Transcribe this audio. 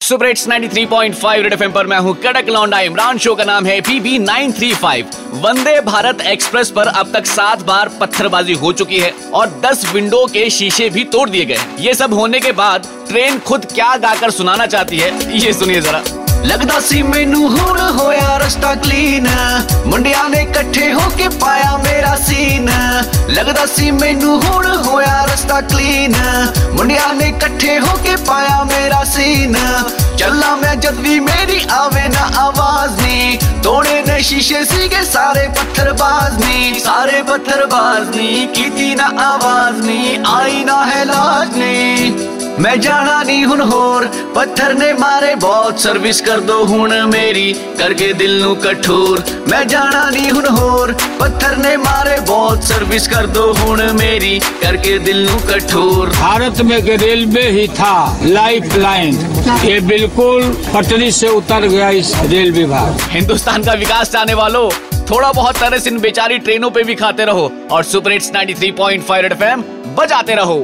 Super hits 93.5 red FM पर मैं हूँ कड़क लौंडा इमरान। शो का नाम है पीबी 935 वंदे भारत एक्सप्रेस पर अब तक सात बार पत्थरबाजी हो चुकी है और दस विंडो के शीशे भी तोड़ दिए गए ये सब होने के बाद ट्रेन खुद क्या गाकर सुनाना चाहती है, ये सुनिए जरा। लगदा सी मेनू हुन होया रस्ता क्लीन मुंडिया ने कट्ठे होके पाया मेरा सीन लगदा सी मेनू हुन होया रस्ता क्लीन मुंडिया ने कट्ठे होके पाया मेरा सीन चला मैं जब भी मेरी आवे ना आवाज़ नी तोड़े ने शीशे सीगे सारे पत्थरबाज नी सारे पत्थरबाज नी की ना आवाज़ नी आई ना है लाज नी मैं जाना नहीं हूँ होर पत्थर ने मारे बहुत सर्विस कर दो हूँ मेरी करके दिल नु कठोर मैं जाना नहीं हूँ होर पत्थर ने मारे ਨੇ ਮਾਰੇ ਬਹੁਤ ਸਰਵਿਸ ਕਰ ਦੋ ਹੁਣ ਮੇਰੀ ਕਰਕੇ ਦਿਲ ਨੂੰ कठोर भारत में के रेलवे ही था लाइफ लाइन ये बिल्कुल पटरी से उतर गया इस रेल विभाग हिंदुस्तान का विकास चाहने वालों थोड़ा बहुत तरस इन बेचारी ट्रेनों पे भी खाते रहो और सुपर हिट्स 93.5 रेड एफएम बजाते रहो